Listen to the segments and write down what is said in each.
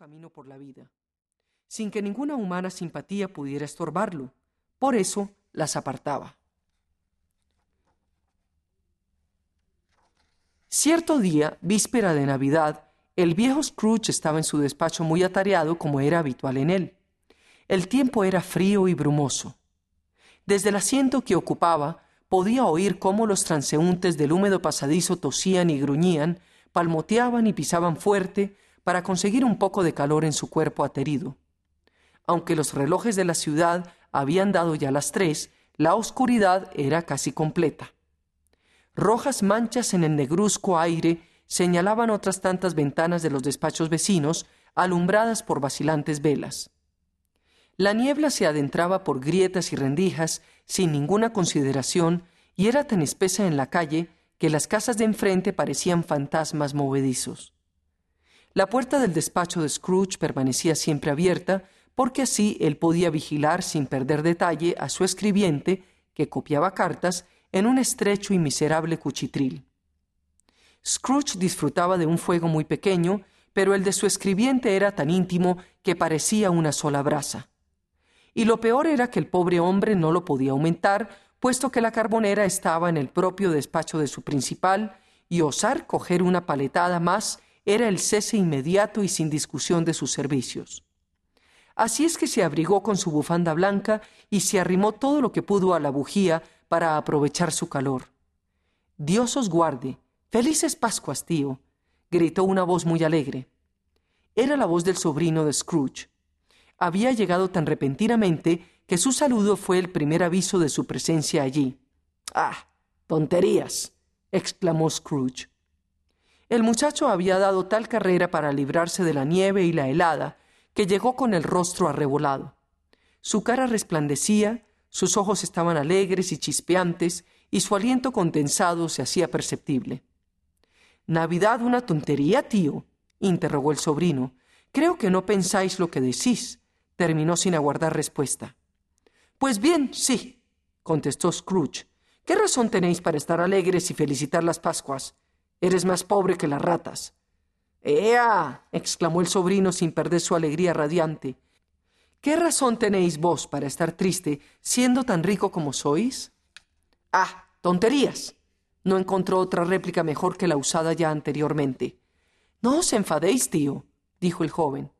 camino por la vida, sin que ninguna humana simpatía pudiera estorbarlo. Por eso las apartaba. Cierto día, víspera de Navidad, el viejo Scrooge estaba en su despacho muy atareado como era habitual en él. El tiempo era frío y brumoso. Desde el asiento que ocupaba, podía oír cómo los transeúntes del húmedo pasadizo tosían y gruñían, palmoteaban y pisaban fuerte para conseguir un poco de calor en su cuerpo aterido. Aunque los relojes de la ciudad habían dado ya las tres, la oscuridad era casi completa. Rojas manchas en el negruzco aire señalaban otras tantas ventanas de los despachos vecinos, alumbradas por vacilantes velas. La niebla se adentraba por grietas y rendijas sin ninguna consideración y era tan espesa en la calle que las casas de enfrente parecían fantasmas movedizos. La puerta del despacho de Scrooge permanecía siempre abierta, porque así él podía vigilar sin perder detalle a su escribiente, que copiaba cartas, en un estrecho y miserable cuchitril. Scrooge disfrutaba de un fuego muy pequeño, pero el de su escribiente era tan íntimo que parecía una sola brasa. Y lo peor era que el pobre hombre no lo podía aumentar, puesto que la carbonera estaba en el propio despacho de su principal, y osar coger una paletada más era el cese inmediato y sin discusión de sus servicios. Así es que se abrigó con su bufanda blanca y se arrimó todo lo que pudo a la bujía para aprovechar su calor. Dios os guarde, Felices Pascuas, tío, gritó una voz muy alegre. Era la voz del sobrino de Scrooge. Había llegado tan repentinamente que su saludo fue el primer aviso de su presencia allí. Ah, tonterías, exclamó Scrooge. El muchacho había dado tal carrera para librarse de la nieve y la helada que llegó con el rostro arrebolado. Su cara resplandecía, sus ojos estaban alegres y chispeantes, y su aliento condensado se hacía perceptible. Navidad una tontería, tío, interrogó el sobrino. Creo que no pensáis lo que decís, terminó sin aguardar respuesta. Pues bien, sí, contestó Scrooge. ¿Qué razón tenéis para estar alegres y felicitar las Pascuas? Eres más pobre que las ratas. ¡Ea! exclamó el sobrino sin perder su alegría radiante. ¿Qué razón tenéis vos para estar triste siendo tan rico como sois? Ah, tonterías, no encontró otra réplica mejor que la usada ya anteriormente. No os enfadéis, tío, dijo el joven.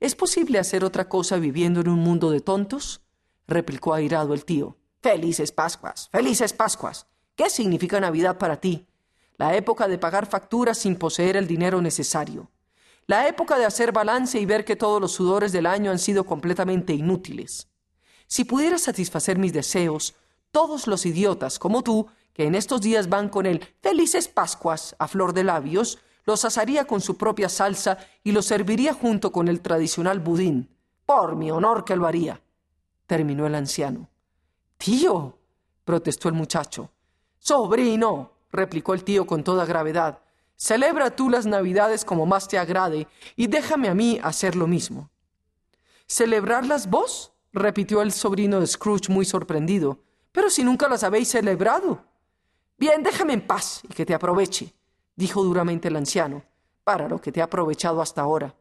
¿Es posible hacer otra cosa viviendo en un mundo de tontos? replicó airado el tío. Felices Pascuas, felices Pascuas. ¿Qué significa Navidad para ti? La época de pagar facturas sin poseer el dinero necesario. La época de hacer balance y ver que todos los sudores del año han sido completamente inútiles. Si pudiera satisfacer mis deseos, todos los idiotas como tú que en estos días van con el Felices Pascuas a flor de labios, los asaría con su propia salsa y los serviría junto con el tradicional budín. Por mi honor que lo haría. terminó el anciano. Tío, protestó el muchacho. Sobrino, replicó el tío con toda gravedad, celebra tú las Navidades como más te agrade y déjame a mí hacer lo mismo. ¿Celebrarlas vos? repitió el sobrino de Scrooge muy sorprendido. Pero si nunca las habéis celebrado. Bien, déjame en paz y que te aproveche, dijo duramente el anciano, para lo que te ha aprovechado hasta ahora.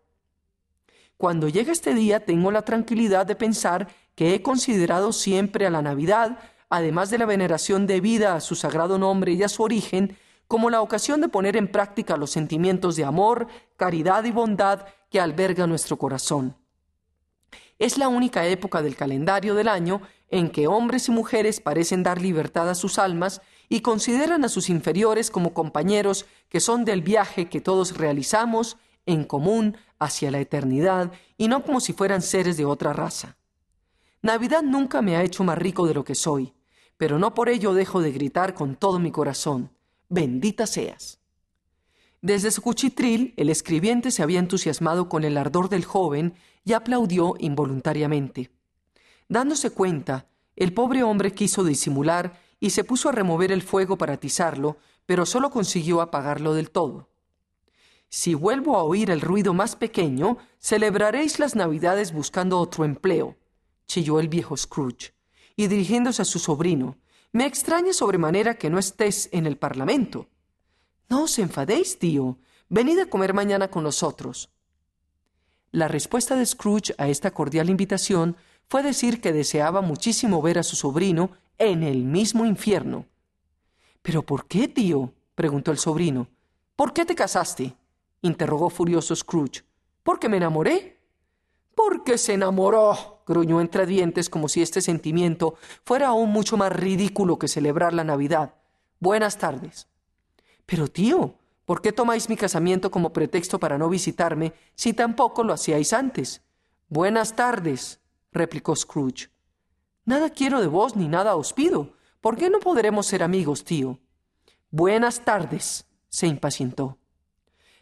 Cuando llega este día tengo la tranquilidad de pensar que he considerado siempre a la Navidad, además de la veneración debida a su sagrado nombre y a su origen, como la ocasión de poner en práctica los sentimientos de amor, caridad y bondad que alberga nuestro corazón. Es la única época del calendario del año en que hombres y mujeres parecen dar libertad a sus almas y consideran a sus inferiores como compañeros que son del viaje que todos realizamos en común hacia la eternidad y no como si fueran seres de otra raza. Navidad nunca me ha hecho más rico de lo que soy, pero no por ello dejo de gritar con todo mi corazón, bendita seas. Desde su cuchitril, el escribiente se había entusiasmado con el ardor del joven y aplaudió involuntariamente. Dándose cuenta, el pobre hombre quiso disimular y se puso a remover el fuego para atizarlo, pero solo consiguió apagarlo del todo. Si vuelvo a oír el ruido más pequeño, celebraréis las Navidades buscando otro empleo, chilló el viejo Scrooge, y dirigiéndose a su sobrino, me extraña sobremanera que no estés en el Parlamento. No os enfadéis, tío. Venid a comer mañana con nosotros. La respuesta de Scrooge a esta cordial invitación fue decir que deseaba muchísimo ver a su sobrino en el mismo infierno. ¿Pero por qué, tío? preguntó el sobrino. ¿Por qué te casaste? interrogó furioso Scrooge. ¿Porque me enamoré? Porque se enamoró, gruñó entre dientes como si este sentimiento fuera aún mucho más ridículo que celebrar la Navidad. Buenas tardes. Pero tío, ¿por qué tomáis mi casamiento como pretexto para no visitarme si tampoco lo hacíais antes? Buenas tardes, replicó Scrooge. Nada quiero de vos ni nada os pido. ¿Por qué no podremos ser amigos, tío? Buenas tardes, se impacientó.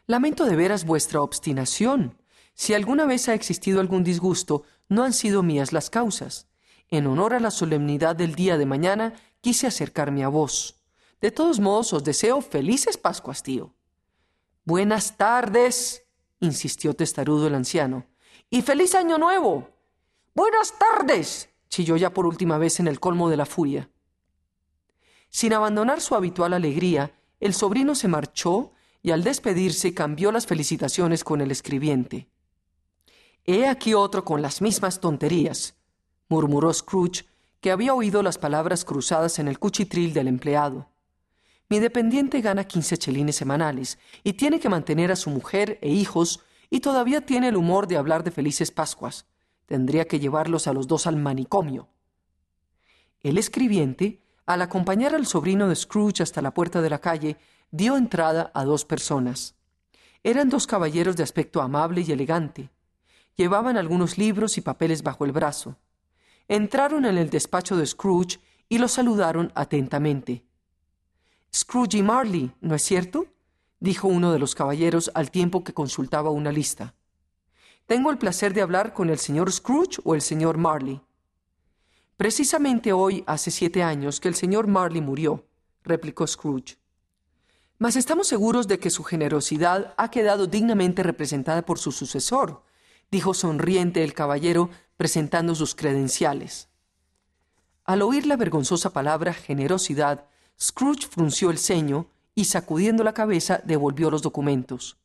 Lamento de veras vuestra obstinación. Si alguna vez ha existido algún disgusto, no han sido mías las causas. En honor a la solemnidad del día de mañana, quise acercarme a vos. De todos modos, os deseo felices Pascuas, tío. Buenas tardes, insistió testarudo el anciano. Y feliz año nuevo. Buenas tardes, chilló ya por última vez en el colmo de la furia. Sin abandonar su habitual alegría, el sobrino se marchó y al despedirse cambió las felicitaciones con el escribiente. He aquí otro con las mismas tonterías, murmuró Scrooge, que había oído las palabras cruzadas en el cuchitril del empleado. Mi dependiente gana quince chelines semanales y tiene que mantener a su mujer e hijos y todavía tiene el humor de hablar de felices Pascuas. Tendría que llevarlos a los dos al manicomio. El escribiente, al acompañar al sobrino de Scrooge hasta la puerta de la calle, dio entrada a dos personas. Eran dos caballeros de aspecto amable y elegante. Llevaban algunos libros y papeles bajo el brazo. Entraron en el despacho de Scrooge y lo saludaron atentamente. Scrooge y Marley, ¿no es cierto? dijo uno de los caballeros al tiempo que consultaba una lista. Tengo el placer de hablar con el señor Scrooge o el señor Marley. Precisamente hoy hace siete años que el señor Marley murió, replicó Scrooge. Mas estamos seguros de que su generosidad ha quedado dignamente representada por su sucesor, dijo sonriente el caballero presentando sus credenciales. Al oír la vergonzosa palabra generosidad, Scrooge frunció el ceño y sacudiendo la cabeza devolvió los documentos.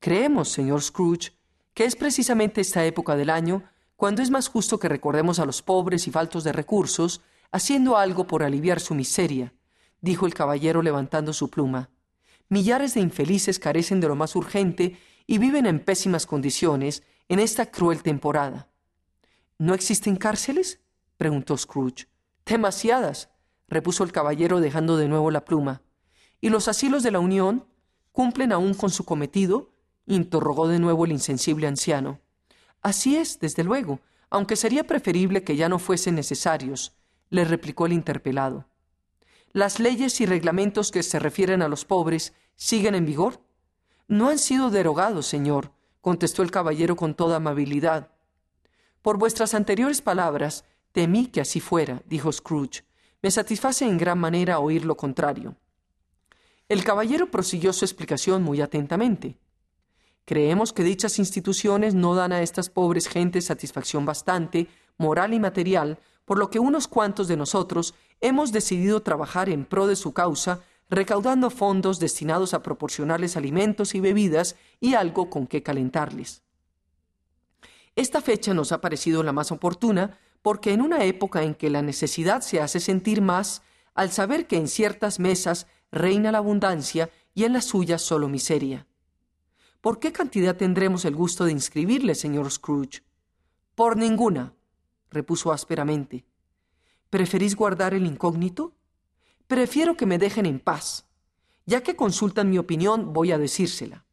Creemos, señor Scrooge, que es precisamente esta época del año cuando es más justo que recordemos a los pobres y faltos de recursos, haciendo algo por aliviar su miseria, dijo el caballero levantando su pluma. Millares de infelices carecen de lo más urgente y viven en pésimas condiciones en esta cruel temporada. ¿No existen cárceles? preguntó Scrooge. Demasiadas, repuso el caballero dejando de nuevo la pluma. ¿Y los asilos de la Unión cumplen aún con su cometido? interrogó de nuevo el insensible anciano. Así es, desde luego, aunque sería preferible que ya no fuesen necesarios, le replicó el interpelado. ¿Las leyes y reglamentos que se refieren a los pobres siguen en vigor? No han sido derogados, señor, contestó el caballero con toda amabilidad. Por vuestras anteriores palabras, temí que así fuera, dijo Scrooge. Me satisface en gran manera oír lo contrario. El caballero prosiguió su explicación muy atentamente. Creemos que dichas instituciones no dan a estas pobres gentes satisfacción bastante, moral y material, por lo que unos cuantos de nosotros hemos decidido trabajar en pro de su causa, recaudando fondos destinados a proporcionarles alimentos y bebidas y algo con que calentarles. Esta fecha nos ha parecido la más oportuna porque en una época en que la necesidad se hace sentir más, al saber que en ciertas mesas reina la abundancia y en las suyas solo miseria. ¿Por qué cantidad tendremos el gusto de inscribirle, señor Scrooge? Por ninguna, repuso ásperamente. ¿Preferís guardar el incógnito? Prefiero que me dejen en paz. Ya que consultan mi opinión, voy a decírsela.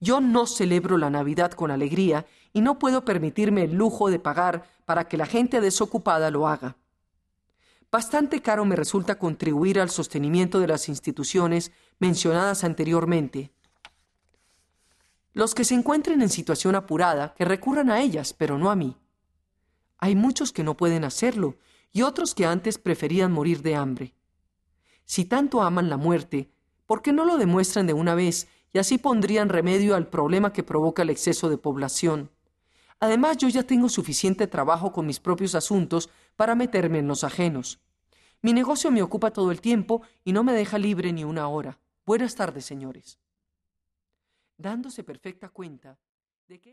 Yo no celebro la Navidad con alegría y no puedo permitirme el lujo de pagar para que la gente desocupada lo haga. Bastante caro me resulta contribuir al sostenimiento de las instituciones mencionadas anteriormente, los que se encuentren en situación apurada, que recurran a ellas, pero no a mí. Hay muchos que no pueden hacerlo y otros que antes preferían morir de hambre. Si tanto aman la muerte, ¿por qué no lo demuestran de una vez y así pondrían remedio al problema que provoca el exceso de población? Además, yo ya tengo suficiente trabajo con mis propios asuntos para meterme en los ajenos. Mi negocio me ocupa todo el tiempo y no me deja libre ni una hora. Buenas tardes, señores dándose perfecta cuenta